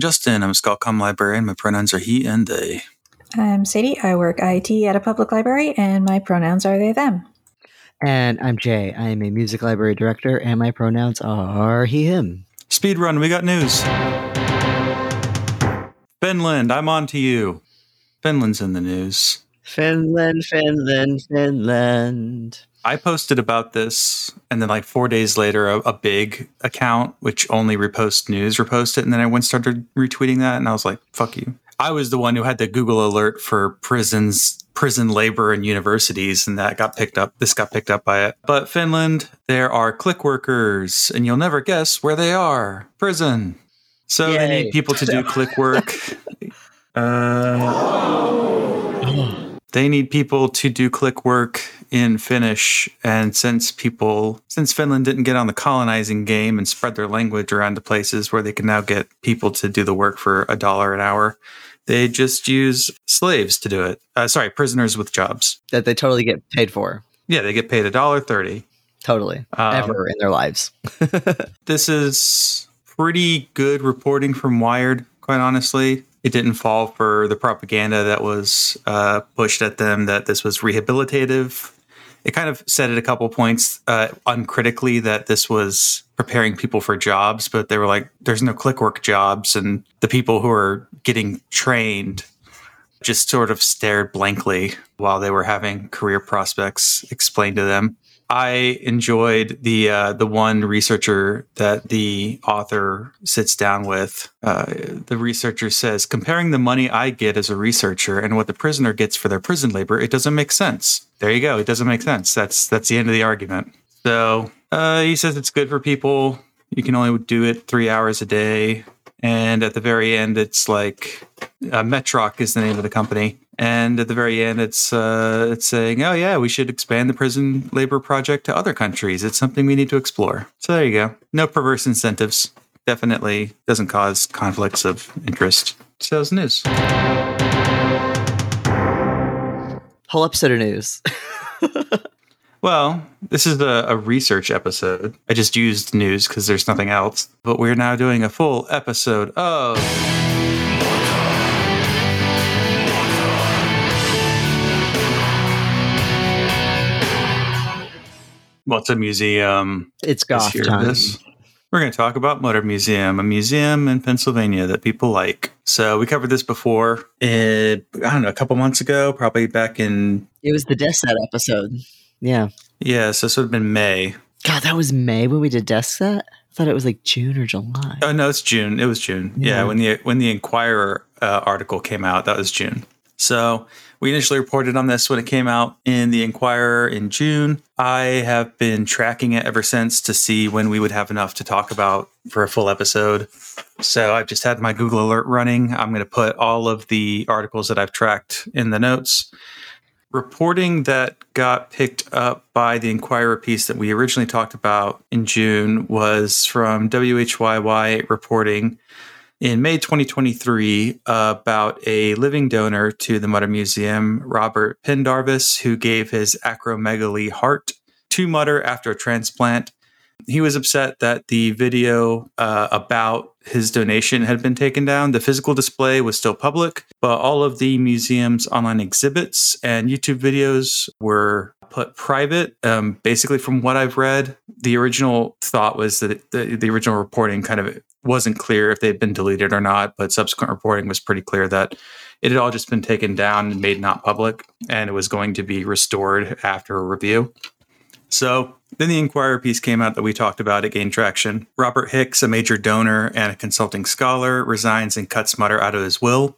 Justin. I'm a ScholComm librarian. My pronouns are he and they. I'm Sadie. I work IT at a public library, and my pronouns are they, them. And I'm Jay. I am a music library director, and my pronouns are he, him. Speed run, we got news. Finland, I'm on to you. Finland's in the news. Finland, Finland, Finland. I posted about this, and then like four days later, a, a, big account which only reposts news reposted, and then I went started retweeting that, and I was like, "Fuck you." I was the one who had the Google alert for prisons, prison labor, and universities, and that got picked up. This got picked up by it. But Finland, there are click workers, and you'll never guess where they are. Prison. So Yay. they need people to do click work. uh, they need people to do click work in Finnish. And since people, since Finland didn't get on the colonizing game and spread their language around to places where they can now get people to do the work for a dollar an hour, they just use slaves to do it. Uh, sorry, prisoners with jobs that they totally get paid for. Yeah, they get paid a dollar thirty. Totally, um, ever in their lives. this is pretty good reporting from Wired, quite honestly it didn't fall for the propaganda that was uh, pushed at them that this was rehabilitative. It kind of said at a couple points uh, uncritically that this was preparing people for jobs, but they were like, there's no clickwork jobs. And the people who are getting trained just sort of stared blankly while they were having career prospects explained to them. I enjoyed the uh, the one researcher that the author sits down with. Uh, the researcher says, comparing the money I get as a researcher and what the prisoner gets for their prison labor, it doesn't make sense. There you go. It doesn't make sense. That's that's the end of the argument. So uh, he says it's good for people. You can only do it three hours a day, and at the very end, it's like uh, Metroc is the name of the company and at the very end, it's uh, it's saying, "Oh yeah, we should expand the prison labor project to other countries. It's something we need to explore." So there you go. No perverse incentives. Definitely doesn't cause conflicts of interest. Sales news. Whole episode of news. well, this is a, a, research episode. I just used news because there's nothing else. But we're now doing a full episode of. What's a museum? It's goth time. This. We're going to talk about Mutter Museum, a museum in Pennsylvania that people like. So we covered this before. It, I don't know, a couple months ago, probably back in. It was the desk set episode. Yeah. Yeah, so this would have been May. God, that was May when we did desk set. I thought it was like June or July. Oh no, it's June. It was June. Yeah, yeah when the when the Inquirer uh, article came out, that was June. So we initially reported on this when it came out in the Inquirer in June. I have been tracking it ever since to see when we would have enough to talk about for a full episode. So I've just had my Google alert running. I'm going to put all of the articles that I've tracked in the notes. Reporting that got picked up by the Inquirer piece that we originally talked about in June was from WHYY reporting in May 2023 uh, about a living donor to the Mutter Museum, Robert Pendarvis, who gave his acromegaly heart to Mutter after a transplant. He was upset that the video uh, about his donation had been taken down. The physical display was still public, but all of the museum's online exhibits and YouTube videos were put private. Um, basically, from what I've read, the original thought was that the, the original reporting kind of wasn't clear if they'd been deleted or not, but subsequent reporting was pretty clear that it had all just been taken down and made not public, and it was going to be restored after a review. So then the Inquirer piece came out that we talked about. It gained traction. Robert Hicks, a major donor and a consulting scholar, resigns and cuts Mutter out of his will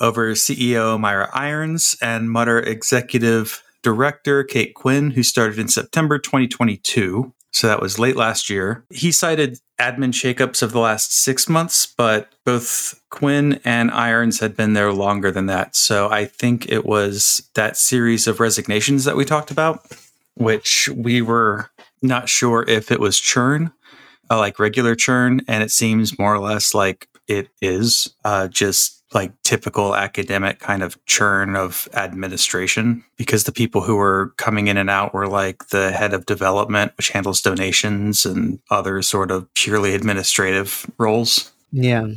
over CEO Mira Irons and Mutter executive director Kate Quinn, who started in September 2022. So that was late last year. He cited admin shakeups of the last six months, but both Quinn and Irons had been there longer than that. So I think it was that series of resignations that we talked about, which we were not sure if it was churn, uh, like regular churn. And it seems more or less like it is uh, just like typical academic kind of churn of administration because the people who were coming in and out were like the head of development, which handles donations and other sort of purely administrative roles. Yeah.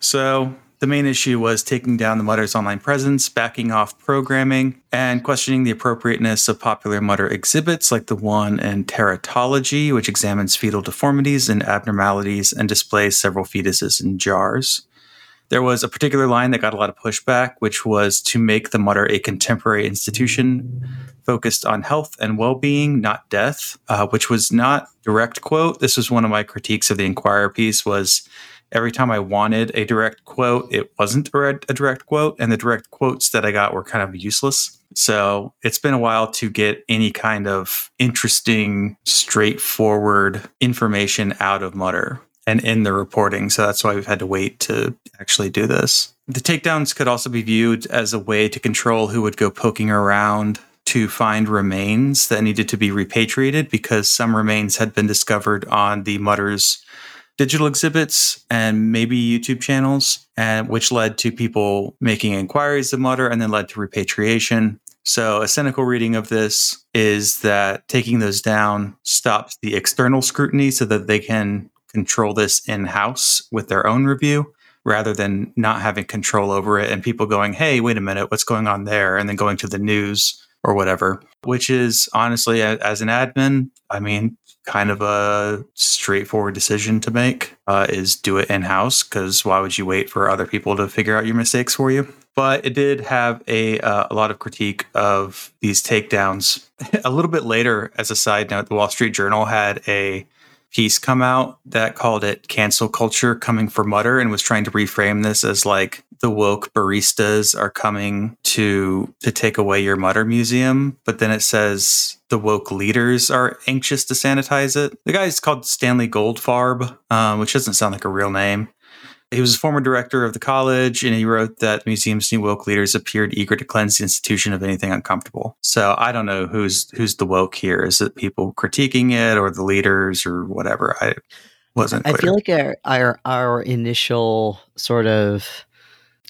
So the main issue was taking down the Mutter's online presence, backing off programming, and questioning the appropriateness of popular Mutter exhibits like the one in teratology, which examines fetal deformities and abnormalities and displays several fetuses in jars. There was a particular line that got a lot of pushback, which was to make the Mutter a contemporary institution focused on health and well-being, not death, uh, which was not direct quote. This was one of my critiques of the Inquirer piece was every time I wanted a direct quote, it wasn't a direct quote, and the direct quotes that I got were kind of useless. So it's been a while to get any kind of interesting, straightforward information out of Mutter and in the reporting. So that's why we've had to wait to actually do this. The takedowns could also be viewed as a way to control who would go poking around to find remains that needed to be repatriated because some remains had been discovered on the Mutter's digital exhibits and maybe YouTube channels, and which led to people making inquiries of Mutter and then led to repatriation. So, a cynical reading of this is that taking those down stops the external scrutiny so that they can control this in house with their own review rather than not having control over it and people going, hey, wait a minute, what's going on there? And then going to the news or whatever, which is honestly, as an admin, I mean, kind of a straightforward decision to make uh, is do it in house because why would you wait for other people to figure out your mistakes for you? But it did have a, uh, a lot of critique of these takedowns. a little bit later, as a side note, the Wall Street Journal had a piece come out that called it cancel culture coming for Mutter and was trying to reframe this as like the woke baristas are coming to to take away your Mutter museum, but then it says the woke leaders are anxious to sanitize it. The guy is called Stanley Goldfarb, um, which doesn't sound like a real name. He was a former director of the college, and he wrote that the museum's new woke leaders appeared eager to cleanse the institution of anything uncomfortable. So I don't know who's who's the woke here. Is it people critiquing it, or the leaders, or whatever? I wasn't. Clear. I feel like our, our our initial sort of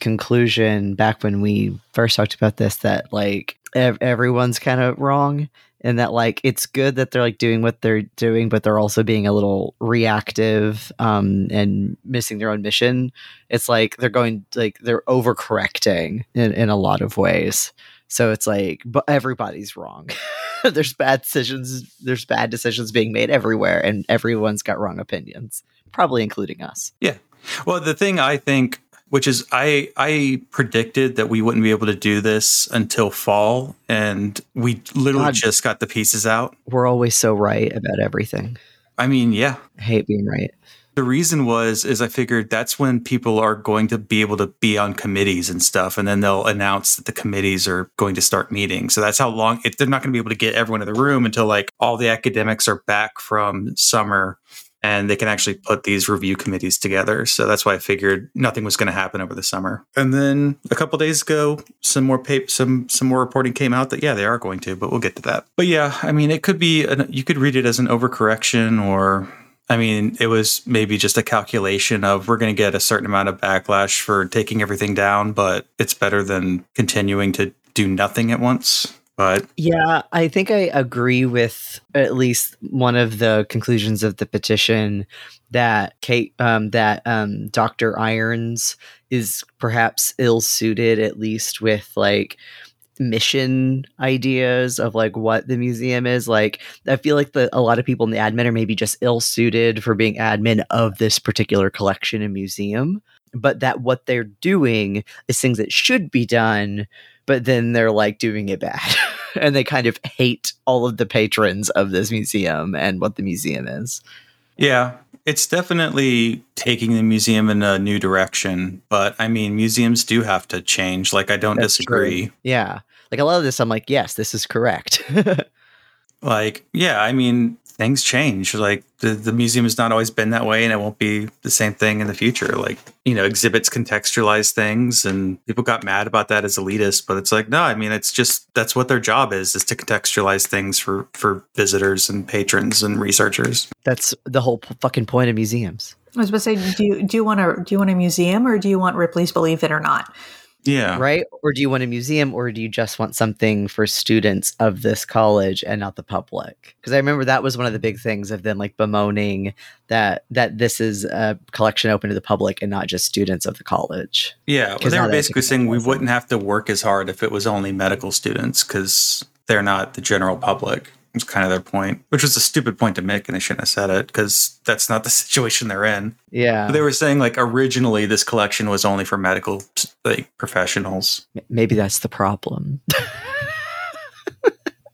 conclusion back when we first talked about this that like ev- everyone's kind of wrong and that like it's good that they're like doing what they're doing but they're also being a little reactive um and missing their own mission. It's like they're going like they're overcorrecting in, in a lot of ways. So it's like but everybody's wrong. There's bad decisions there's bad decisions being made everywhere and everyone's got wrong opinions probably including us. Yeah. Well the thing i think which is I I predicted that we wouldn't be able to do this until fall, and we literally God, just got the pieces out. We're always so right about everything. I mean, yeah, I hate being right. The reason was is I figured that's when people are going to be able to be on committees and stuff, and then they'll announce that the committees are going to start meeting. So that's how long it, they're not going to be able to get everyone in the room until like all the academics are back from summer and they can actually put these review committees together. So that's why I figured nothing was going to happen over the summer. And then a couple days ago, some more paper, some some more reporting came out that yeah, they are going to, but we'll get to that. But yeah, I mean, it could be an, you could read it as an overcorrection or I mean, it was maybe just a calculation of we're going to get a certain amount of backlash for taking everything down, but it's better than continuing to do nothing at once. But yeah, I think I agree with at least one of the conclusions of the petition that Kate, um, that um, Dr. Irons is perhaps ill suited, at least with like mission ideas of like what the museum is like i feel like the, a lot of people in the admin are maybe just ill suited for being admin of this particular collection and museum but that what they're doing is things that should be done but then they're like doing it bad. and they kind of hate all of the patrons of this museum and what the museum is. Yeah, it's definitely taking the museum in a new direction, but I mean, museums do have to change. Like, I don't That's disagree. True. Yeah. Like, a lot of this, I'm like, yes, this is correct. like, yeah, I mean, things change. Like the, the museum has not always been that way and it won't be the same thing in the future. Like, you know, exhibits contextualize things and people got mad about that as elitist, but it's like, no, I mean, it's just that's what their job is, is to contextualize things for for visitors and patrons and researchers. That's the whole fucking point of museums. I was about to say, do you do you want a do you want a museum or do you want Ripley's Believe It or Not? Yeah. right? Or do you want a museum or do you just want something for students of this college and not the public? Because I remember that was one of the big things of them like bemoaning that that this is a collection open to the public and not just students of the college. Yeah. Well, they were basically saying we wouldn't have to work as hard if it was only medical students because they're not the general public. It's kind of their point, which was a stupid point to make, and they shouldn't have said it because that's not the situation they're in. Yeah. But they were saying like originally this collection was only for medical like professionals. Maybe that's the problem.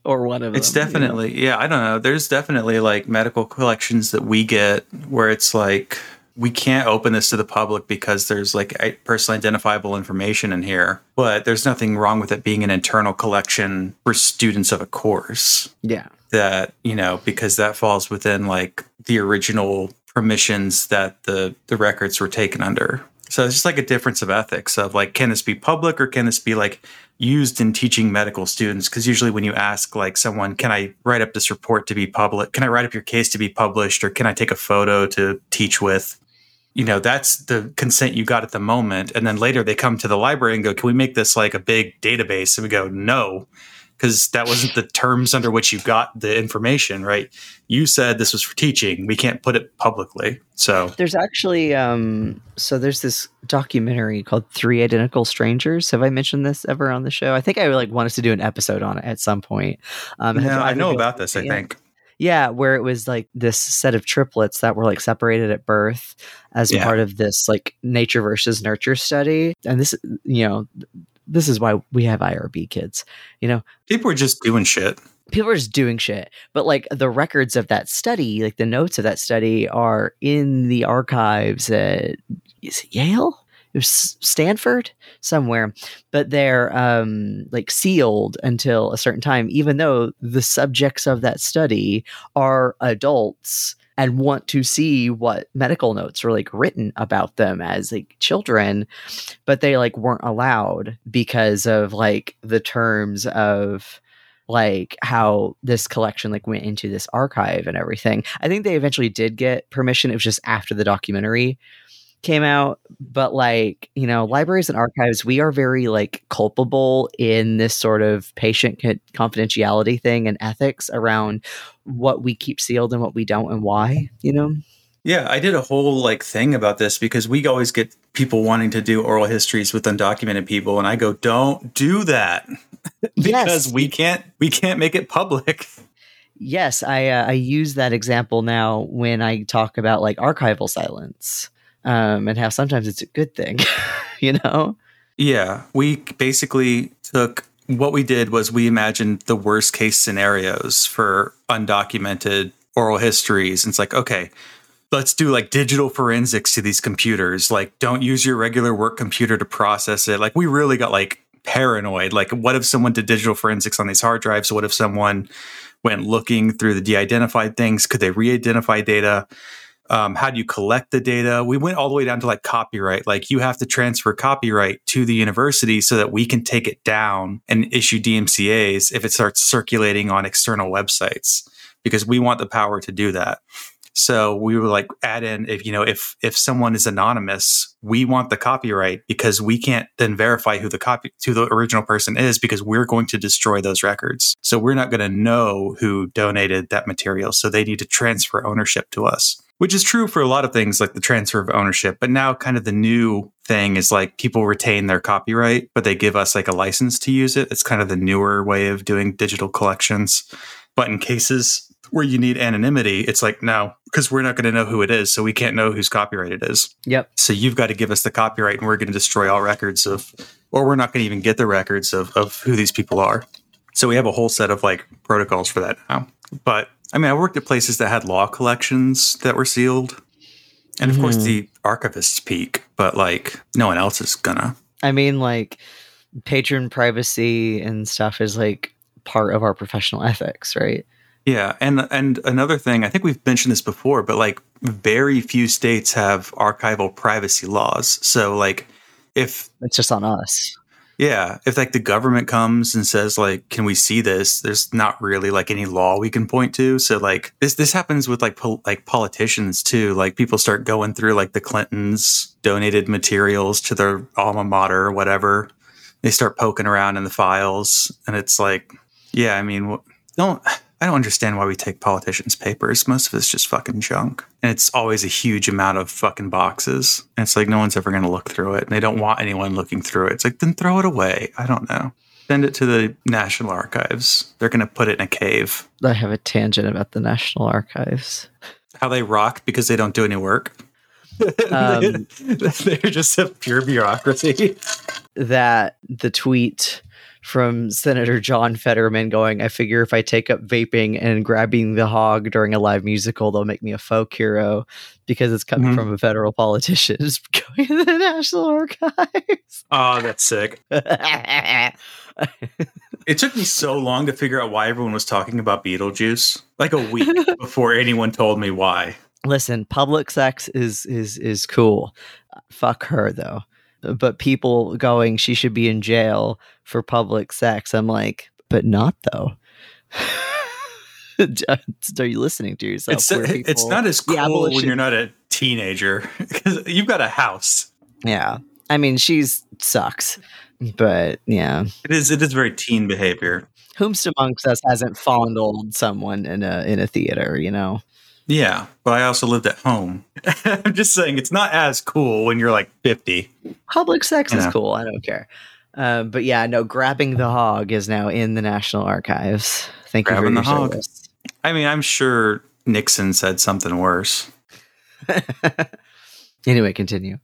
or one of It's them. you know? definitely yeah, I don't know. There's definitely like medical collections that we get where it's like we can't open this to the public because there's like personally identifiable information in here. But there's nothing wrong with it being an internal collection for students of a course Yeah. that, you know, because that falls within like the original permissions that the the records were taken under. So it's just like a difference of ethics of like, can this be public or can this be like used in teaching medical students? Because usually when you ask like someone, can I write up this report to be public? Can I write up your case to be published? Or can I take a photo to teach with? You know, that's the consent you got at the moment. And then later they come to the library and go, can we make this like a big database? And we go, no, because that wasn't the terms under which you got the information, right? You said this was for teaching. We can't put it publicly. So There's actually um so there's this documentary called Three Identical Strangers. Have I mentioned this ever on the show? I think I like wanted to do an episode on it at some point. Um no, I know about this, I think. Yeah, where it was like this set of triplets that were like separated at birth as Yeah. part of this like nature versus nurture study. And this, you know, this is why we have IRB kids. You know, People are just doing shit. people are just doing shit. But like the records of that study, like the notes of that study are in the archives at is it Yale? It was Stanford somewhere, but they're um, like sealed until a certain time, even though the subjects of that study are adults and want to see what medical notes were like written about them as like children, but they like weren't allowed because of like the terms of like how this collection like went into this archive and everything. I think they eventually did get permission. It was just after the documentary came out but like you know libraries and archives we are very like culpable in this sort of patient co- confidentiality thing and ethics around what we keep sealed and what we don't and why you know Yeah, I did a whole like thing about this because we always get people wanting to do oral histories with undocumented people, and I go, don't do that because Yes. we can't we can't make it public. yes i uh, i use that example now when i talk about like archival silence um and how sometimes it's a good thing you know Yeah, we basically took what we did was we imagined the worst case scenarios for undocumented oral histories. And it's like, okay, let's do like digital forensics to these computers. Like, don't use your regular work computer to process it. Like, we really got like paranoid. Like, what if someone did digital forensics on these hard drives? What if someone went looking through the de identified things? Could they re identify data? Um, how do you collect the data? We went all the way down to like copyright. Like you have to transfer copyright to the university so that we can take it down and issue dmcas if it starts circulating on external websites because we want the power to do that. So we would like add in if you know if if someone is anonymous we want the copyright because we can't then verify who the copy who the original person is because we're going to destroy those records. So we're not going to know who donated that material. So they need to transfer ownership to us which is true for a lot of things like the transfer of ownership but now kind of the new thing is like people retain their copyright but they give us like a license to use it. It's kind of the newer way of doing digital collections. But in cases where you need anonymity it's like no because we're not going to know who it is so we can't know whose copyright it is. Yep. So you've got to give us the copyright and we're going to destroy all records of or we're not going to even get the records of, of who these people are. So we have a whole set of like protocols for that now. But i mean i worked at places that had law collections that were sealed and of course Mhm. the archivists peak but like no one else is gonna I mean, like patron privacy and stuff is like part of our professional ethics, right? Yeah, and and another thing, I think we've mentioned this before, but like very few states have archival privacy laws. So like if It's just on us. Yeah, if like the government comes and says like can we see this, there's not really like any law we can point to. So like this this happens with like like politicians too. Like people start going through like the Clintons donated materials to their alma mater or whatever they start poking around in the files, and it's like, yeah, I mean, don't I don't understand why we take politicians' papers. Most of it's just fucking junk. And it's always a huge amount of fucking boxes. And it's like no one's ever going to look through it. And they don't want anyone looking through it. It's like, then throw it away. I don't know. Send it to the National Archives. They're going to put it in a cave. I have a tangent about the National Archives. How they rock because they don't do any work. Um, They're just a pure bureaucracy. That the tweet from Senator John Fetterman going, I figure if I take up vaping and grabbing the hog during a live musical, they'll make me a folk hero because it's coming mm-hmm. from a federal politician. It's going to the National Archives. Oh, that's sick. it took me so long to figure out why everyone was talking about Beetlejuice. Like a week before anyone told me why. Listen, public sex is is is cool. Fuck her though but people going she should be in jail for public sex i'm like but not though. Are you listening to yourself? It's, uh, it's not as cool when you're not a teenager because you've got a house. Yeah. I mean she's sucks but yeah. It is it is very teen behavior. Whomst amongst us hasn't fondled someone in a in a theater you know yeah, but I also lived at home. I'm just saying it's not as cool when you're like 50. Public sex you is know. cool. I don't care. Uh, but yeah, no, grabbing the hog is now in the National Archives. Thank grabbing you for the hog. Service. I mean, I'm sure Nixon said something worse. anyway, continue.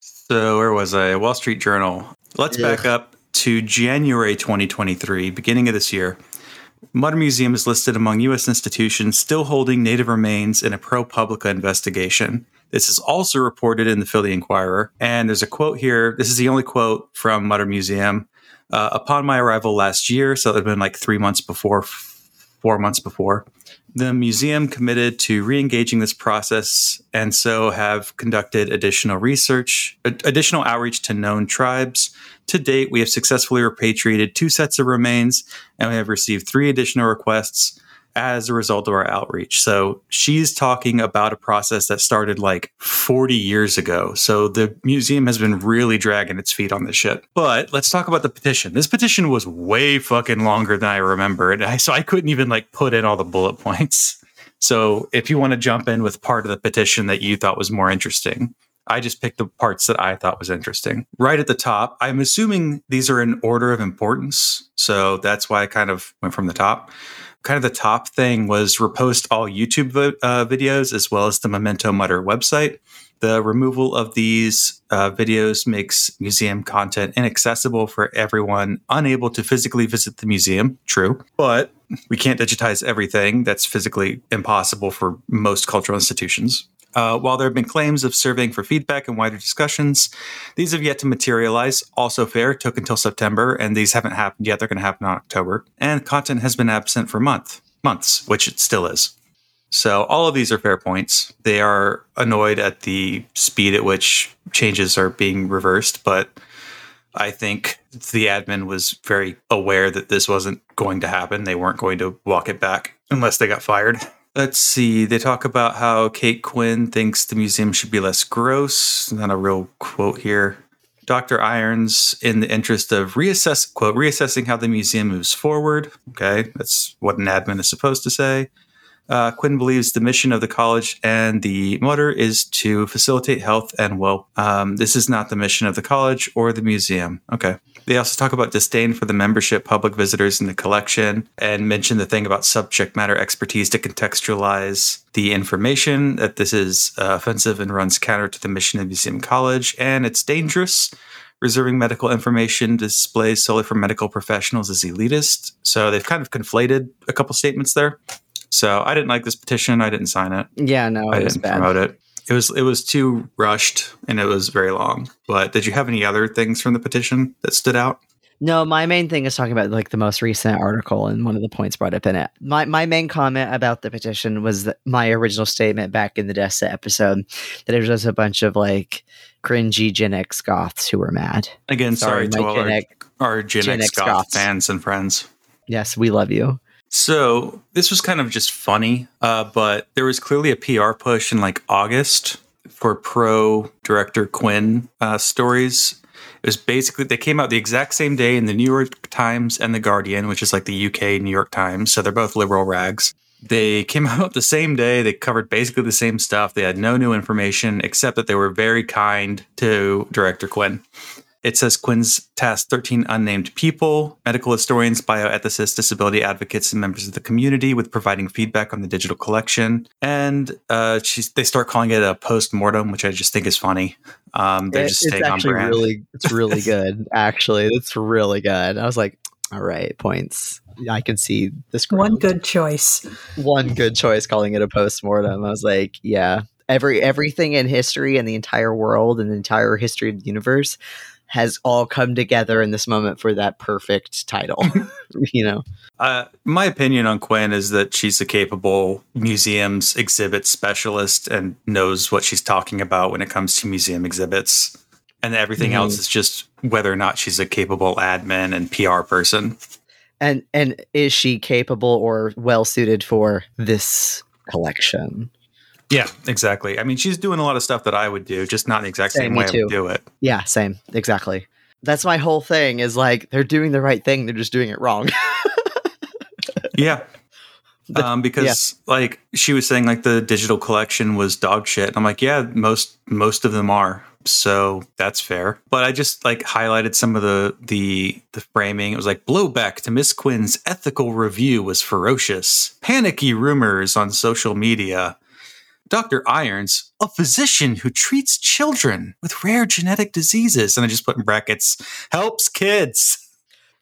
so where was I? Wall Street Journal. Let's Ugh. back up to January 2023, beginning of this year. Mutter Museum is listed among U.S. institutions still holding Native remains in a ProPublica investigation. This is also reported in the Philly Inquirer. And there's a quote here. This is the only quote from Mutter Museum. Uh, upon my arrival last year, so it had been like three months before, four months before, the museum committed to re-engaging this process and so have conducted additional research, additional outreach to known tribes. To date, we have successfully repatriated two sets of remains and we have received three additional requests as a result of our outreach. So she's talking about a process that started like 40 years ago. So the museum has been really dragging its feet on this shit. But let's talk about the petition. This petition was way fucking longer than I remembered. I, so I couldn't even like put in all the bullet points. So if you want to jump in with part of the petition that you thought was more interesting, I just picked the parts that I thought was interesting. Right at the top, I'm assuming these are in order of importance. So that's why I kind of went from the top kind of the top thing was repost all YouTube uh, videos as well as the Memento Mutter website. The removal of these uh, videos makes museum content inaccessible for everyone unable to physically visit the museum. True. But we can't digitize everything. That's physically impossible for most cultural institutions. Uh, while there have been claims of surveying for feedback and wider discussions, these have yet to materialize. Also, fair took until September, and these haven't happened yet. They're going to happen in October. And content has been absent for month months, which it still is. So all of these are fair points. They are annoyed at the speed at which changes are being reversed, but I think the admin was very aware that this wasn't going to happen. They weren't going to walk it back unless they got fired. Let's see. They talk about how Kate Quinn thinks the museum should be less gross. Not a real quote here. Dr. Irons, in the interest of reassess quote reassessing how the museum moves forward. Okay, that's what an admin is supposed to say. Uh, Quinn believes the mission of the college and the Mutter is to facilitate health and well. Um, this is not the mission of the college or the museum. Okay. They also talk about disdain for the membership, public visitors in the collection, and mention the thing about subject matter expertise to contextualize the information that this is uh, offensive and runs counter to the mission of Museum College, and it's dangerous. Reserving medical information displays solely for medical professionals is elitist. So they've kind of conflated a couple statements there. So I didn't like this petition. I didn't sign it. Yeah, no, I didn't bad. promote it. It was it was too rushed and it was very long. But did you have any other things from the petition that stood out? No, my main thing is talking about like the most recent article and one of the points brought up in it. My my main comment about the petition was that my original statement back in the desk set episode that it was just a bunch of like cringy Gen X goths who were mad. Again, sorry, sorry to all Gen our, X, our Gen, Gen X, X goth goths. fans and friends. Yes, we love you. So this was kind of just funny, uh, but there was clearly a PR push in like August for pro director Quinn uh, stories. It was basically they came out the exact same day in the New York Times and the Guardian, which is like the UK New York Times. So they're both liberal rags. They came out the same day. They covered basically the same stuff. They had no new information except that they were very kind to Director Quinn. It says Quinn's tasked 13 unnamed people, medical historians, bioethicists, disability advocates, and members of the community with providing feedback on the digital collection. And uh, she's, they start calling it a post mortem, which I just think is funny. Um, they're It- just it's staying on actually brand. really, it's really good. Actually, it's really good. I was like, all right, points. I can see this. One good choice. one good choice calling it a post-mortem i was like yeah every everything in history and the entire world and the entire history of the universe has all come together in this moment for that perfect title you know Uh, my opinion on Quinn is that she's a capable museums exhibit specialist and knows what she's talking about when it comes to museum exhibits. And everything Mhm. else is just whether or not she's a capable admin and PR person. and and is she capable or well suited for this collection Yeah, exactly. I mean, she's doing a lot of stuff that I would do, just not in the exact Same, same me way I would do it. yeah same exactly that's my whole thing is like they're doing the right thing they're just doing it wrong Yeah. Um, because like she was saying, like the digital collection was dog shit. And I'm like, yeah, most most of them are. So that's fair. But I just like highlighted some of the the the framing. It was like blowback to Miss Quinn's ethical review was ferocious. Panicky rumors on social media. Dr. Irons, a physician who treats children with rare genetic diseases. And I just put in brackets, helps kids.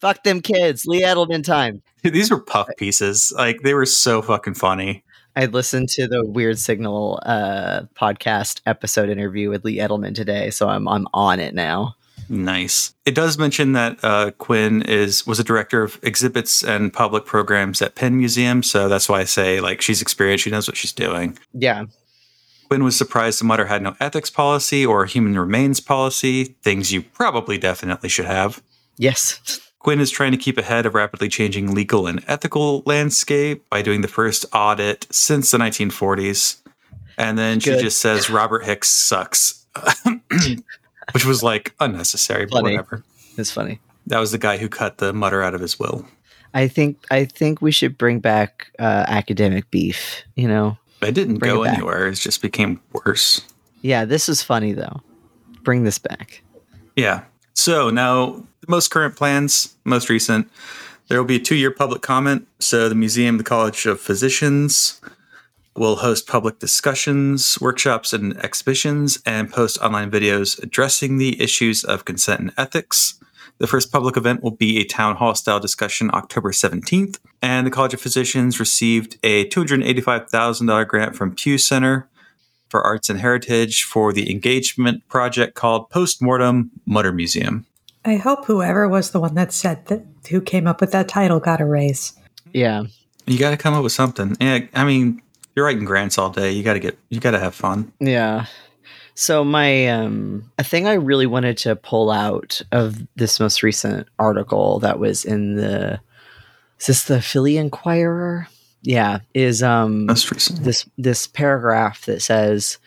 fuck them kids lee edelman time these were puff pieces. Like they were so fucking funny. I listened to the Weird Signal uh, podcast episode interview with Lee Edelman today, so I'm I'm on it now. Nice. It does mention that uh, Quinn is was a director of exhibits and public programs at Penn Museum, so that's why I say like she's experienced. She knows what she's doing. Yeah, Quinn was surprised the Mutter had no ethics policy or human remains policy, things you probably definitely should have. yes, Quinn is trying to keep ahead of rapidly changing legal and ethical landscape by doing the first audit since the 1940s. And then she just says Robert Hicks sucks, which was like unnecessary, but Funny. whatever. it's funny. That was the guy who cut the mutter out of his will. I think I think we should bring back uh, academic beef. You know, It didn't Bring go it anywhere. It just became worse. yeah, this is funny though. Bring this back. Yeah. So now, the most current plans, most recent, there will be a two year public comment. So the Museum, the College of Physicians will host public discussions, workshops, and exhibitions and post online videos addressing the issues of consent and ethics. The first public event will be a town hall style discussion October 17th. And the College of Physicians received a $285,000 grant from Pew Center for Arts and Heritage for the engagement project called Postmortem Mutter Museum. I hope whoever was the one that said that, who came up with that title got a raise. Yeah, You got to come up with something. Yeah, I mean, you're writing grants all day. You got to get, you got to have fun. yeah. So my um, a thing I really wanted to pull out of this most recent article that was in the is this the Philly Inquirer? Yeah, is um Most recent. this this paragraph that says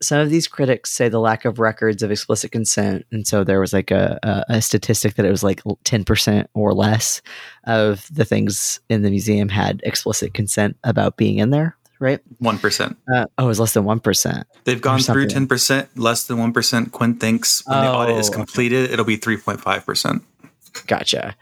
some of these critics say the lack of records of explicit consent, and so there was like a, a, a statistic that it was like ten percent or less of the things in the museum had explicit consent about being in there, right? 1%. Uh, oh, it was less than one percent. They've gone through 10%, less than 1%. Quinn thinks when the audit is Oh, okay. completed, it'll be 3.5%. Gotcha.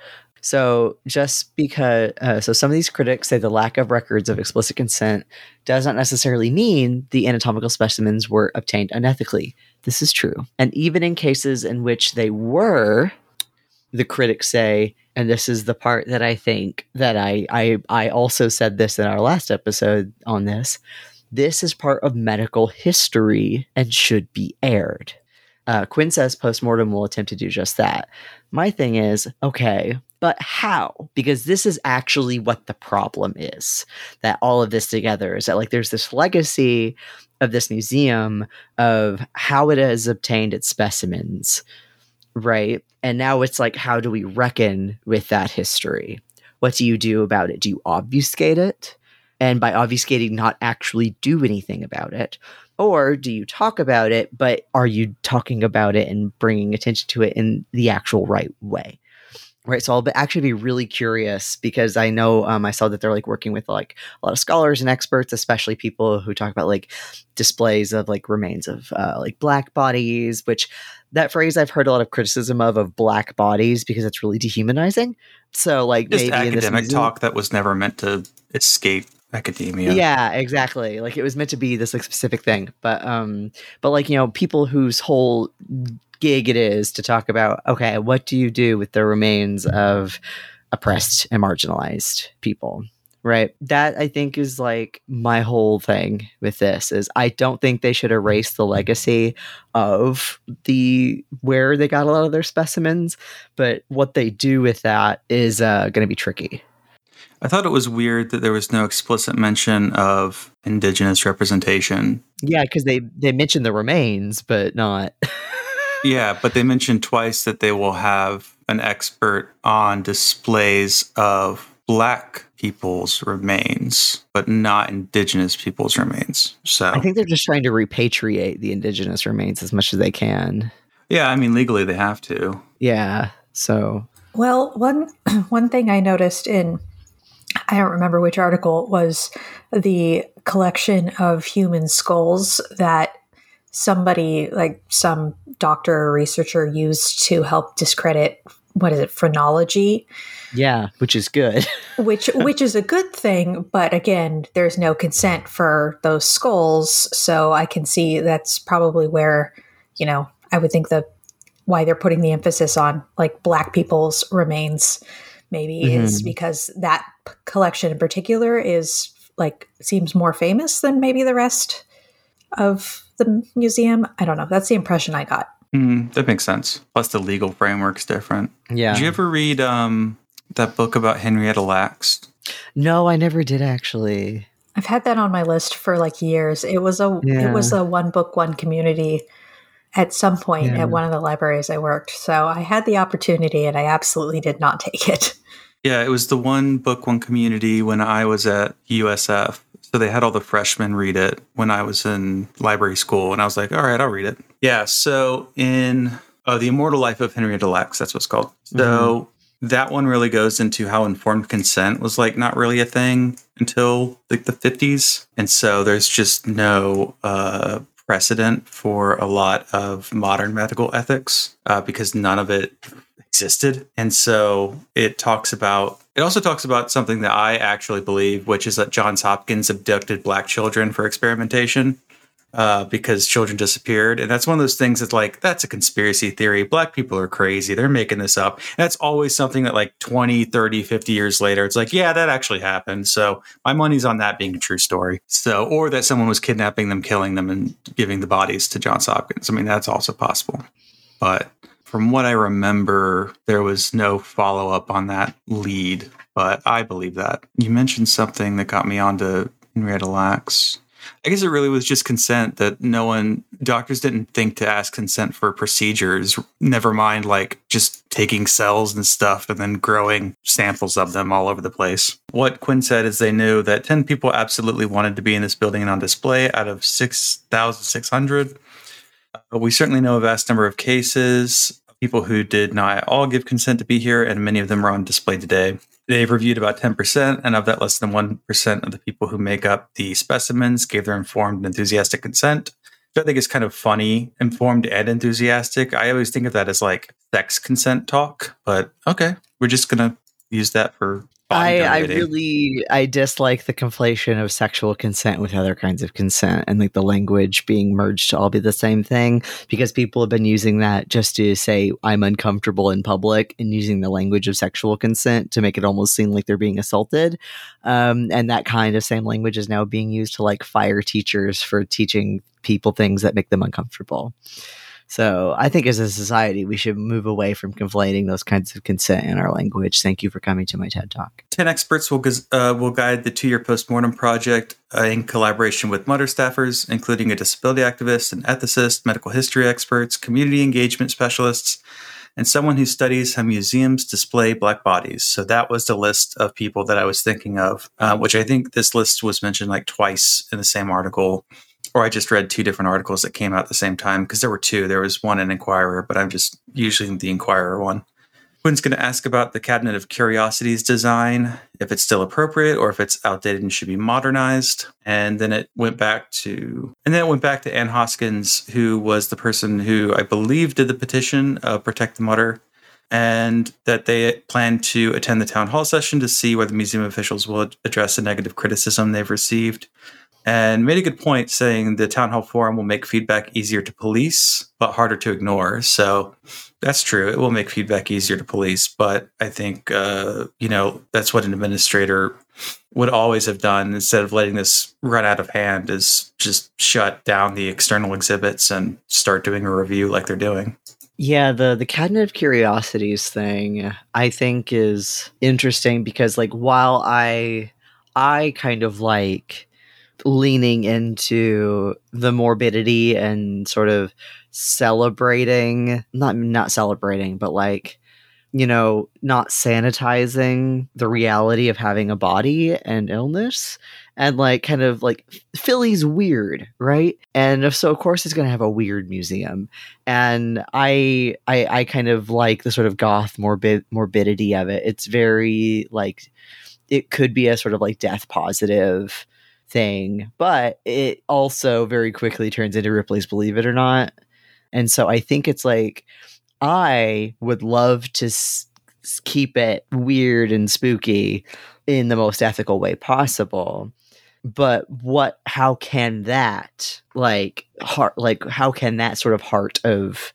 So just because, uh, so some of these critics say the lack of records of explicit consent does not necessarily mean the anatomical specimens were obtained unethically. This is true. And even in cases in which they were, the critics say, and this is the part that I think that I, I, I also said this in our last episode on this. This is part of medical history and should be aired. Uh, Quinn says postmortem will attempt to do just that. My thing is, okay, but how? Because this is actually what the problem is. That all of this together is that like there's this legacy of this museum of how it has obtained its specimens, right? And now it's like, how do we reckon with that history? What do you do about it? Do you obfuscate it? and by obfuscating not actually do anything about it or do you talk about it but are you talking about it and bringing attention to it in the actual right way right so i'll be, actually be really curious because i know um, i saw that they're like working with like a lot of scholars and experts especially people who talk about like displays of like remains of uh, like black bodies which that phrase i've heard a lot of criticism of of black bodies because it's really dehumanizing so like Just maybe in this academic museum- talk that was never meant to escape academia. yeah. exactly like it was meant to be this like specific thing but um but like you know people whose whole gig it is to talk about okay what do you do with the remains of oppressed and marginalized people right? That i think is like my whole thing with this is i don't think they should erase the legacy of the where they got a lot of their specimens but what they do with that is uh, going to be tricky. I thought it was weird that there was no explicit mention of indigenous representation. yeah because they they mention the remains but not Yeah, but they mentioned twice that they will have an expert on displays of black people's remains, but not indigenous people's remains. So, I think they're just trying to repatriate the indigenous remains as much as they can. yeah, I mean, legally they have to. Yeah. So Well, one one thing I noticed in I don't remember which article was the collection of human skulls that somebody like some doctor or researcher used to help discredit what is it phrenology yeah, which is good. which which is a good thing but again there's no consent for those skulls so i can see that's probably where you know i would think the why they're putting the emphasis on like black people's remains maybe is Mhm. because that p- collection in particular is like seems more famous than maybe the rest of the museum i don't know that's the impression i got Mm, that makes sense. Plus, the legal framework's different. Yeah. Did you ever read um, that book about Henrietta Lacks? no, I never did actually. I've had that on my list for like years. It was a Yeah. it was a one book one community at some point Yeah. at one of the libraries I worked. So I had the opportunity and I absolutely did not take it. Yeah, it was the one book, one community when I was at USF. So they had all the freshmen read it when I was in library school, and I was like, all right, I'll read it. Yeah. So in uh, The Immortal Life of Henrietta Lacks, that's what's called. So that one really goes into how informed consent was like not really a thing until like the 50s. And so there's just no uh, precedent for a lot of modern medical ethics uh, because none of it existed. And so it talks about, it also talks about something that I actually believe, which is that Johns Hopkins abducted black children for experimentation uh, because children disappeared. And that's one of those things that's like, that's a conspiracy theory. Black people are crazy. They're making this up. And that's always something that like 20, 30, 50 years later, it's like, yeah, that actually happened. So my money's on that being a true story. So, or that someone was kidnapping them, killing them, and giving the bodies to Johns Hopkins. I mean, that's also possible. But from what I remember, there was no follow up on that lead, but I believe that. You mentioned something that got me onto Henrietta Lacks. I guess it really was just consent that no one, doctors didn't think to ask consent for procedures, never mind like just taking cells and stuff and then growing samples of them all over the place. What Quinn said is they knew that 10 people absolutely wanted to be in this building and on display out of 6,600. Uh, we certainly know a vast number of cases people who did not all give consent to be here, and many of them are on display today. They've reviewed about 10%, and of that, less than 1% of the people who make up the specimens gave their informed and enthusiastic consent. Which I think is kind of funny, informed and enthusiastic. I always think of that as like sex consent talk, but okay, we're just gonna use that for. I, I really I dislike the conflation of sexual consent with other kinds of consent and like the language being merged to all be the same thing because people have been using that just to say I'm uncomfortable in public and using the language of sexual consent to make it almost seem like they're being assaulted. Um, and that kind of same language is now being used to like fire teachers for teaching people things that make them uncomfortable. So I think as a society, we should move away from conflating those kinds of consent in our language. Thank you for coming to my TED Talk. 10 experts will, uh, will guide the two year postmortem project uh, in collaboration with Mutter staffers, including a disability activist, an ethicist, medical history experts, community engagement specialists, and someone who studies how museums display black bodies. So that was the list of people that I was thinking of, uh, which I think this list was mentioned like twice in the same article. Or I just read two different articles that came out at the same time because there were two. There was one in Inquirer, but I'm just usually the Inquirer one. Quinn's going to ask about the Cabinet of Curiosities design, if it's still appropriate or if it's outdated and should be modernized. And then it went back to, and then it went back to Ann Hoskins, who was the person who I believe did the petition Protect the Mutter, and that they plan to attend the town hall session to see whether museum officials will address the negative criticism they've received and made a good point saying the town hall forum will make feedback easier to police but harder to ignore. So that's true. It will make feedback easier to police but i think uh, you know that's what an administrator would always have done instead of letting this run out of hand is just shut down the external exhibits and start doing a review like they're doing. Yeah, the the cabinet of curiosities thing I think is interesting because like while I I kind of like leaning into the morbidity and sort of celebrating not not celebrating but like you know not sanitizing the reality of having a body and illness and like kind of like Philly's weird, right? And so of course it's going to have a weird museum. And I, I I kind of like the sort of goth morbid morbidity of it. It's very like it could be a sort of like death positive thing, but it also very quickly turns into Ripley's Believe It or Not. And so I think it's like, I would love to s- keep it weird and spooky in the most ethical way possible. But what, how can that, like, heart, like, how can that sort of heart of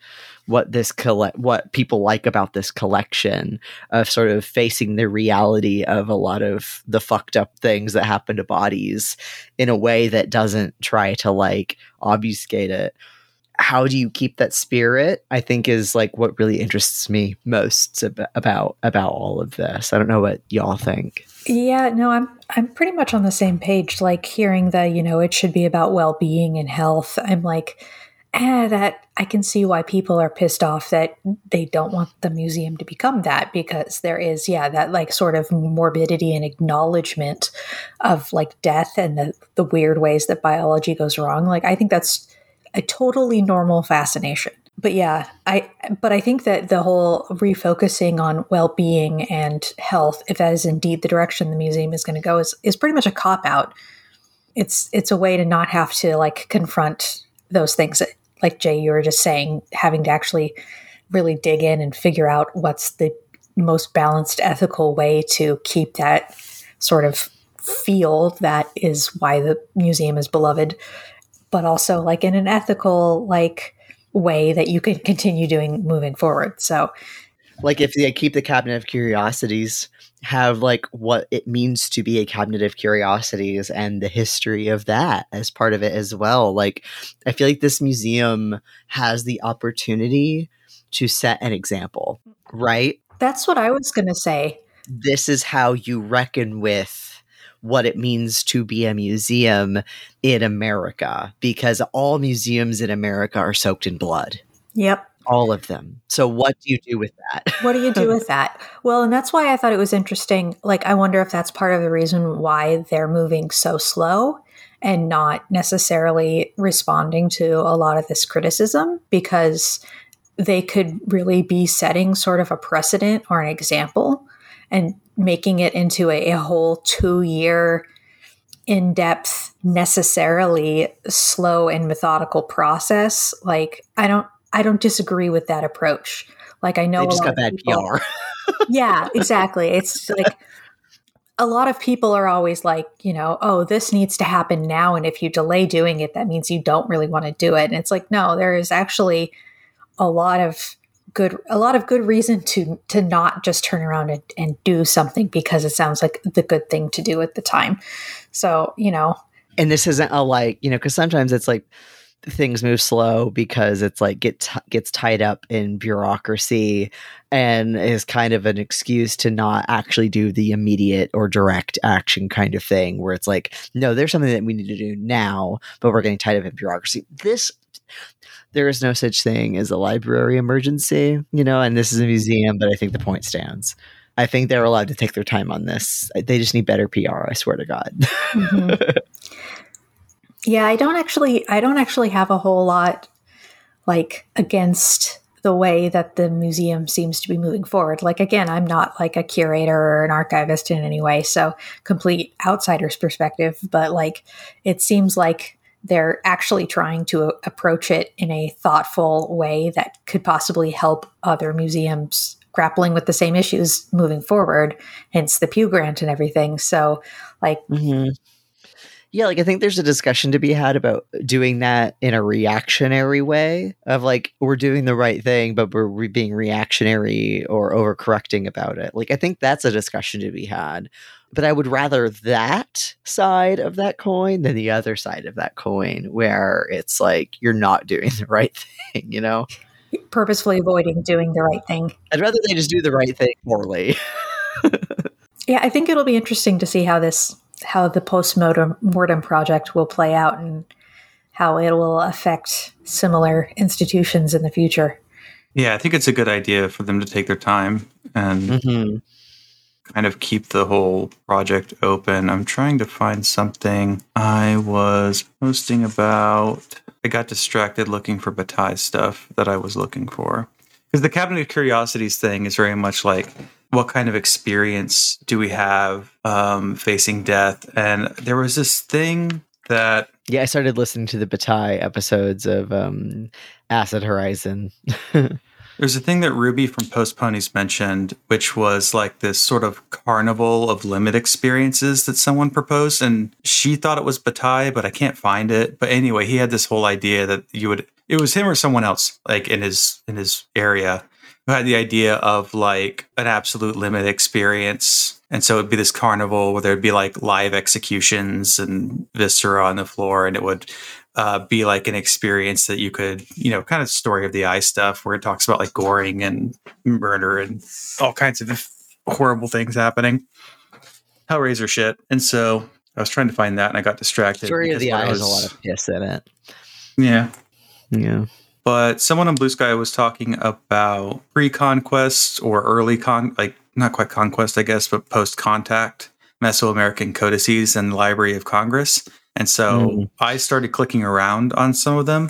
what this collect what people like about this collection of sort of facing the reality of a lot of the fucked up things that happen to bodies in a way that doesn't try to like obfuscate it. How do you keep that spirit i think is like what really interests me most about about all of this. I don't know what y'all think. Yeah no i'm i'm pretty much on the same page like hearing that you know it should be about well-being and health. I'm like eh, that I can see why people are pissed off that they don't want the museum to become that because there is, yeah, that like sort of morbidity and acknowledgement of like death and the, the weird ways that biology goes wrong. Like, I think that's a totally normal fascination. But yeah, I but I think that the whole refocusing on well-being and health, if that is indeed the direction the museum is going to go, is is pretty much a cop out. It's it's a way to not have to like confront those things that, like Jay, you were just saying, having to actually really dig in and figure out what's the most balanced, ethical way to keep that sort of feel that is why the museum is beloved, but also like in an ethical, like way that you can continue doing moving forward. So, like if they keep the cabinet of curiosities have like what it means to be a cabinet of curiosities and the history of that as part of it as well. Like, I feel like this museum has the opportunity to set an example, right? That's what I was going to say. This is how you reckon with what it means to be a museum in America because all museums in America are soaked in blood. Yep all of them. So what do you do with that? what do you do with that? Well, and that's why I thought it was interesting. Like I wonder if that's part of the reason why they're moving so slow and not necessarily responding to a lot of this criticism because they could really be setting sort of a precedent or an example and making it into a, a whole two year in depth, necessarily slow and methodical process. Like, I don't, I don't disagree with that approach. Like I know they just got bad people, PR. yeah, exactly. It's like a lot of people are always like, you know, oh, this needs to happen now, and if you delay doing it, that means you don't really want to do it. And it's like, no, there is actually a lot of good a lot of good reason to to not just turn around and, and do something because it sounds like the good thing to do at the time. So, you know. And this isn't a like, you know, because sometimes it's like things move slow because it's like get t- gets tied up in bureaucracy and is kind of an excuse to not actually do the immediate or direct action kind of thing where it's like no there's something that we need to do now but we're getting tied up in bureaucracy this there is no such thing as a library emergency you know and this is a museum but i think the point stands I think they're allowed to take their time on this. They just need better PR. I swear to God. Mm-hmm. yeah, I don't actually. I don't actually have a whole lot like against the way that the museum seems to be moving forward. Like again, I'm not like a curator or an archivist in any way, so complete outsider's perspective. But like, it seems like they're actually trying to approach it in a thoughtful way that could possibly help other museums grappling with the same issues moving forward, hence the Pew Grant and everything. So, like, mm-hmm. Yeah, like I think there's a discussion to be had about doing that in a reactionary way of like we're doing the right thing, but we're re- being reactionary or overcorrecting about it. Like, I think that's a discussion to be had. But I would rather that side of that coin than the other side of that coin, where it's like you're not doing the right thing, you know? purposefully avoiding doing the right thing. I'd rather they just do the right thing poorly. yeah, I think it'll be interesting to see how this how the post mortem project will play out and how it will affect similar institutions in the future. Yeah, I think it's a good idea for them to take their time and mm-hmm. kind of keep the whole project open. I'm trying to find something I was posting about I got distracted looking for Bataille stuff that I was looking for. Because the Cabinet of Curiosities thing is very much like what kind of experience do we have um, facing death? And there was this thing that. Yeah, I started listening to the Bataille episodes of um, Acid Horizon. There's a thing that Ruby from Post Ponies mentioned, which was like this sort of carnival of limit experiences that someone proposed. And she thought it was Bataille, but I can't find it. But anyway, he had this whole idea that you would, it was him or someone else, like in his, in his area, who had the idea of like an absolute limit experience. And so it'd be this carnival where there'd be like live executions and viscera on the floor, and it would uh, be like an experience that you could, you know, kind of story of the eye stuff where it talks about like goring and murder and all kinds of horrible things happening. Hellraiser shit. And so I was trying to find that and I got distracted. Story of the eye has a lot of piss in it. Yeah. Yeah. But someone on Blue Sky was talking about pre-conquest or early con, like not quite conquest, I guess, but post-contact Mesoamerican codices and the Library of Congress. And so mm. I started clicking around on some of them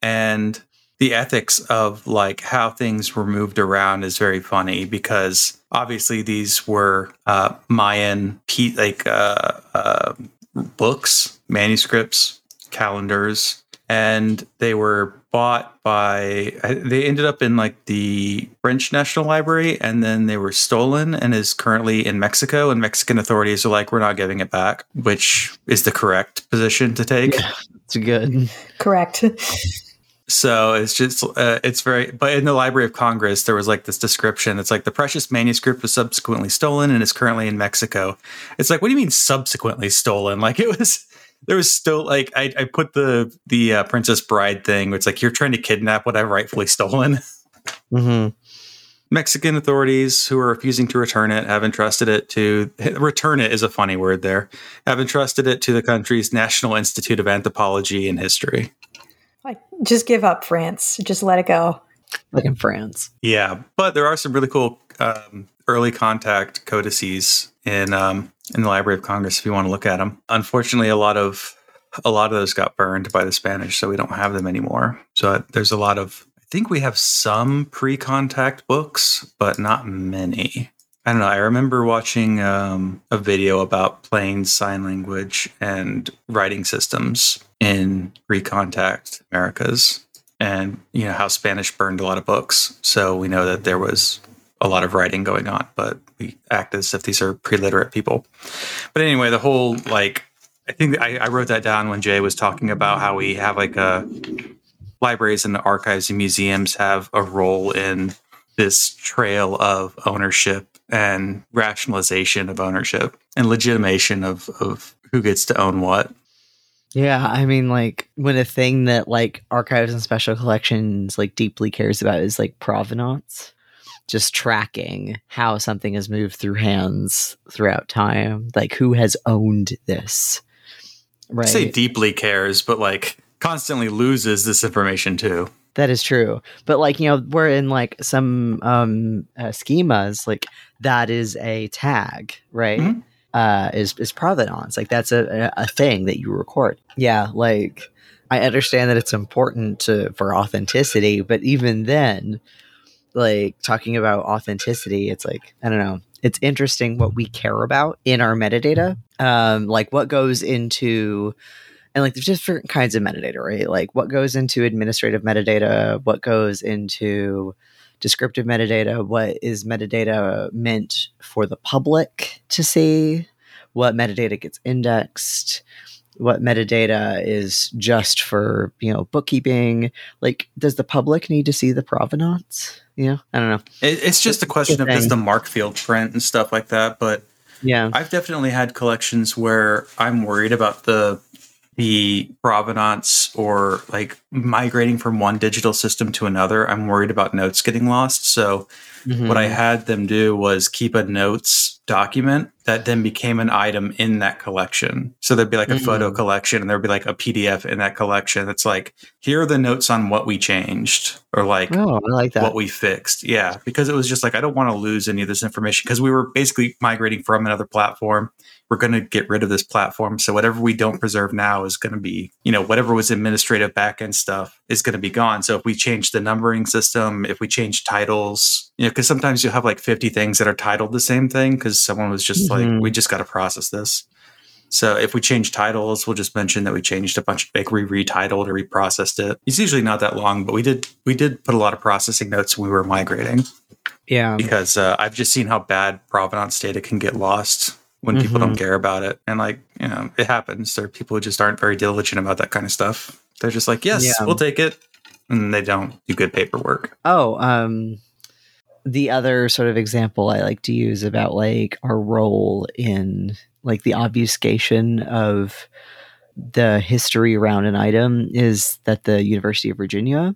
and the ethics of like how things were moved around is very funny because obviously these were uh, Mayan like uh, uh, books, manuscripts, calendars, and they were bought by they ended up in like the French National Library and then they were stolen and is currently in Mexico and Mexican authorities are like we're not giving it back which is the correct position to take. Yeah, it's good. Correct. So it's just uh, it's very but in the library of congress there was like this description. It's like the precious manuscript was subsequently stolen and is currently in mexico. It's like what do you mean subsequently stolen? Like it was there was still like I, I put the the uh, Princess Bride thing. Where it's like you're trying to kidnap what I've rightfully stolen. Mm-hmm. Mexican authorities who are refusing to return it have entrusted it to return it is a funny word there. Have entrusted it to the country's National Institute of Anthropology and History. Like, just give up, France. Just let it go. Like in France. Yeah, but there are some really cool um, early contact codices in um, in the Library of Congress if you want to look at them. Unfortunately, a lot of a lot of those got burned by the Spanish, so we don't have them anymore. So there's a lot of I think we have some pre-contact books, but not many. I don't know. I remember watching um, a video about Plains sign language and writing systems in pre-contact Americas, and you know how Spanish burned a lot of books. So we know that there was a lot of writing going on, but we act as if these are pre-literate people. But anyway, the whole like I think I, I wrote that down when Jay was talking about how we have like a libraries and archives and museums have a role in this trail of ownership and rationalization of ownership and legitimation of, of who gets to own what. Yeah, I mean, like when a thing that like archives and special collections like deeply cares about is like provenance, just tracking how something has moved through hands throughout time, like who has owned this. Right. I say deeply cares, but like constantly loses this information too. That is true. But like, you know, we're in like some um uh, schemas like that is a tag, right? Mm-hmm uh, is is provenance. Like that's a, a thing that you record. Yeah, like I understand that it's important to for authenticity, but even then, like talking about authenticity, it's like I don't know. It's interesting what we care about in our metadata, um, like what goes into and like there's different kinds of metadata, right? Like what goes into administrative metadata, what goes into descriptive metadata, what is metadata meant for the public to see, what metadata gets indexed, what metadata is just for, you know, bookkeeping. Like, does the public need to see the provenance? yeah I don't know. It, it's just a question of does the MARC field print and stuff like that. But yeah, I've definitely had collections where I'm worried about the the provenance or like migrating from one digital system to another, I'm worried about notes getting lost. So mm-hmm. what I had them do was keep a notes document that then became an item in that collection. So there'd be like a mm-hmm. photo collection and there'd be like a PDF in that collection. It's like, here are the notes on what we changed or like, oh, I like that. what we fixed. Yeah. Because it was just like, I don't want to lose any of this information because we were basically migrating from another platform we're going to get rid of this platform. So whatever we don't preserve now is going to be, you know, whatever was administrative backend stuff is going to be gone. So if we change the numbering system, if we change titles, you know, because sometimes you'll have like 50 things that are titled the same thing because someone was just mm-hmm. like, we just got to process this. So if we change titles, we'll just mention that we changed a bunch of like we retitled or reprocessed it. It's usually not that long, but we did we did put a lot of processing notes when we were migrating. Yeah, because uh, I've just seen how bad provenance data can get lost when mm-hmm. people don't mm-hmm. care about it. And like, you know, it happens. There are people who just aren't very diligent about that kind of stuff. They're just like, yes, yeah. we'll take it. And they don't do good paperwork. Oh, um, the other sort of example I like to use about like our role in like the obfuscation of the history around an item is that the University of Virginia,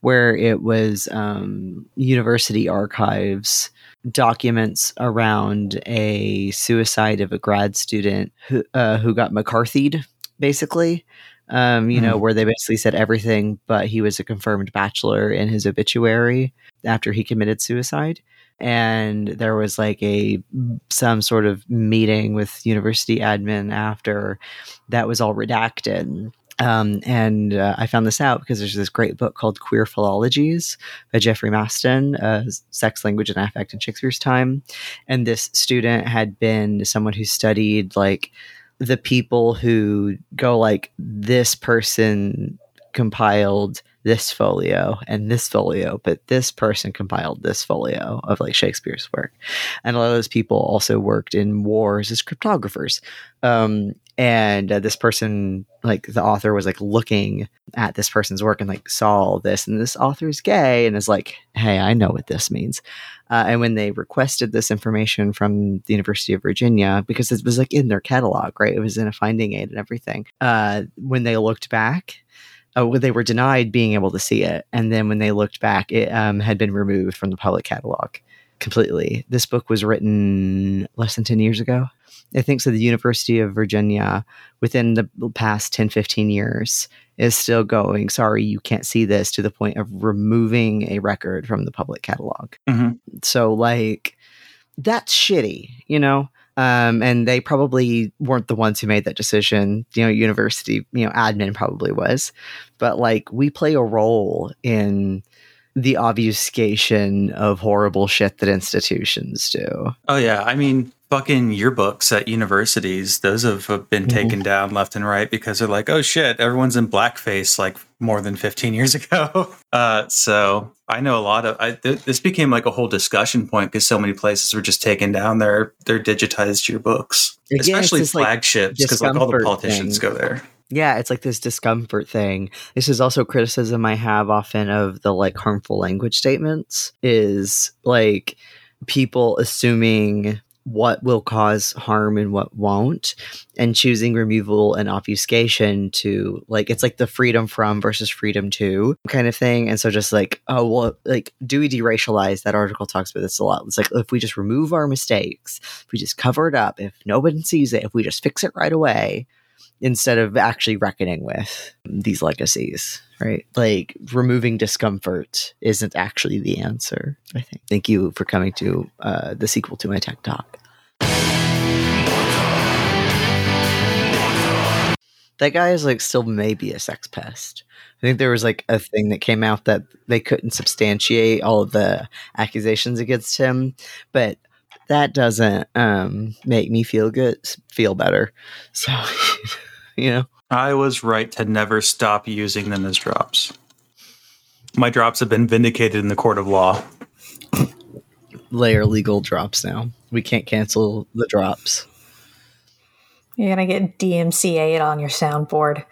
where it was um, university archives documents around a suicide of a grad student who uh, who got McCarthy'd, basically. Um, you mm. know, hmm. where they basically said everything, but he was a confirmed bachelor in his obituary after he committed suicide. And there was like a some sort of meeting with university admin after that was all redacted. Um, and uh, I found this out because there's this great book called Queer Philologies by Jeffrey Masten, uh, Sex, Language, and Affect in Shakespeare's Time. And this student had been someone who studied like the people who go like, this person compiled this folio and this folio, but this person compiled this folio of like Shakespeare's work. And a lot of those people also worked in wars as cryptographers. Um, and uh, this person like the author was like looking at this person's work and like saw all this and this author is gay and is like hey i know what this means. Uh, and when they requested this information from the university of virginia because it was like in their catalog right? It was in a finding aid and everything. Uh, when they looked back uh, they were denied being able to see it. And then when they looked back it um, had been removed from the public catalog completely. This book was written less than 10 years ago I think so. The University of Virginia, within the past 10, 15 years, is still going, sorry, you can't see this to the point of removing a record from the public catalog. Mm-hmm. So, like, that's shitty, you know? Um, and they probably weren't the ones who made that decision. You know, university, you know, admin probably was. But, like, we play a role in the obfuscation of horrible shit that institutions do. Oh, yeah. I mean, fucking yearbooks at universities. Those have been mm-hmm. taken down left and right because they're like oh shit everyone's in blackface like more than 15 years ago. Uh, so i know a lot of I, th- this became like a whole discussion point because so many places were just taking down their their digitized yearbooks. Especially flagships because like, like all the politicians thing. go there. Yeah it's like this discomfort thing. This is also criticism i have often of the like harmful language statements is like people assuming what will cause harm and what won't and choosing removal and obfuscation to like it's like the freedom from versus freedom to kind of thing. And so just like oh well like do we deracialize that article talks about this a lot? It's like if we just remove our mistakes if we just cover it up if nobody sees it if we just fix it right away instead of actually reckoning with these legacies right. Like removing discomfort isn't actually the answer. I think. Thank you for coming to uh, the sequel to my tech talk. That guy is like still maybe a sex pest. I think there was like a thing that came out that they couldn't substantiate all of the accusations against him but that doesn't um, make me feel good feel better. So you know I was right to never stop using them as drops. My drops have been vindicated in the court of law. Layer legal drops now. We can't cancel the drops. You're gonna get DMCA on your soundboard.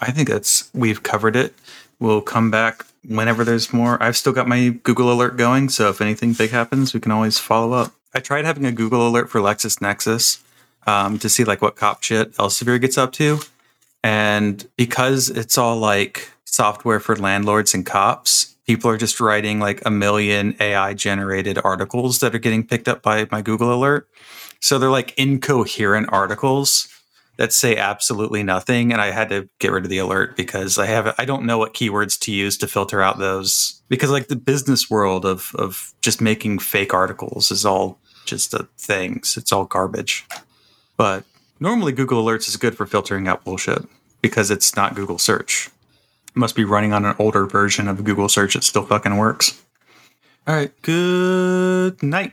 I think that's we've covered it. We'll come back whenever there's more. I've still got my Google alert going, so if anything big happens, we can always follow up. I tried having a Google alert for LexisNexis um, to see like what cop shit Elsevier gets up to, and because it's all like software for landlords and cops, people are just writing like a million AI generated articles that are getting picked up by my Google alert. So they're like incoherent articles that say absolutely nothing and I had to get rid of the alert because I have I don't know what keywords to use to filter out those because like the business world of of just making fake articles is all just a things. It's all garbage. But normally Google Alerts is good for filtering out bullshit because it's not Google search. It must be running on an older version of Google search that still fucking works. All right, good night.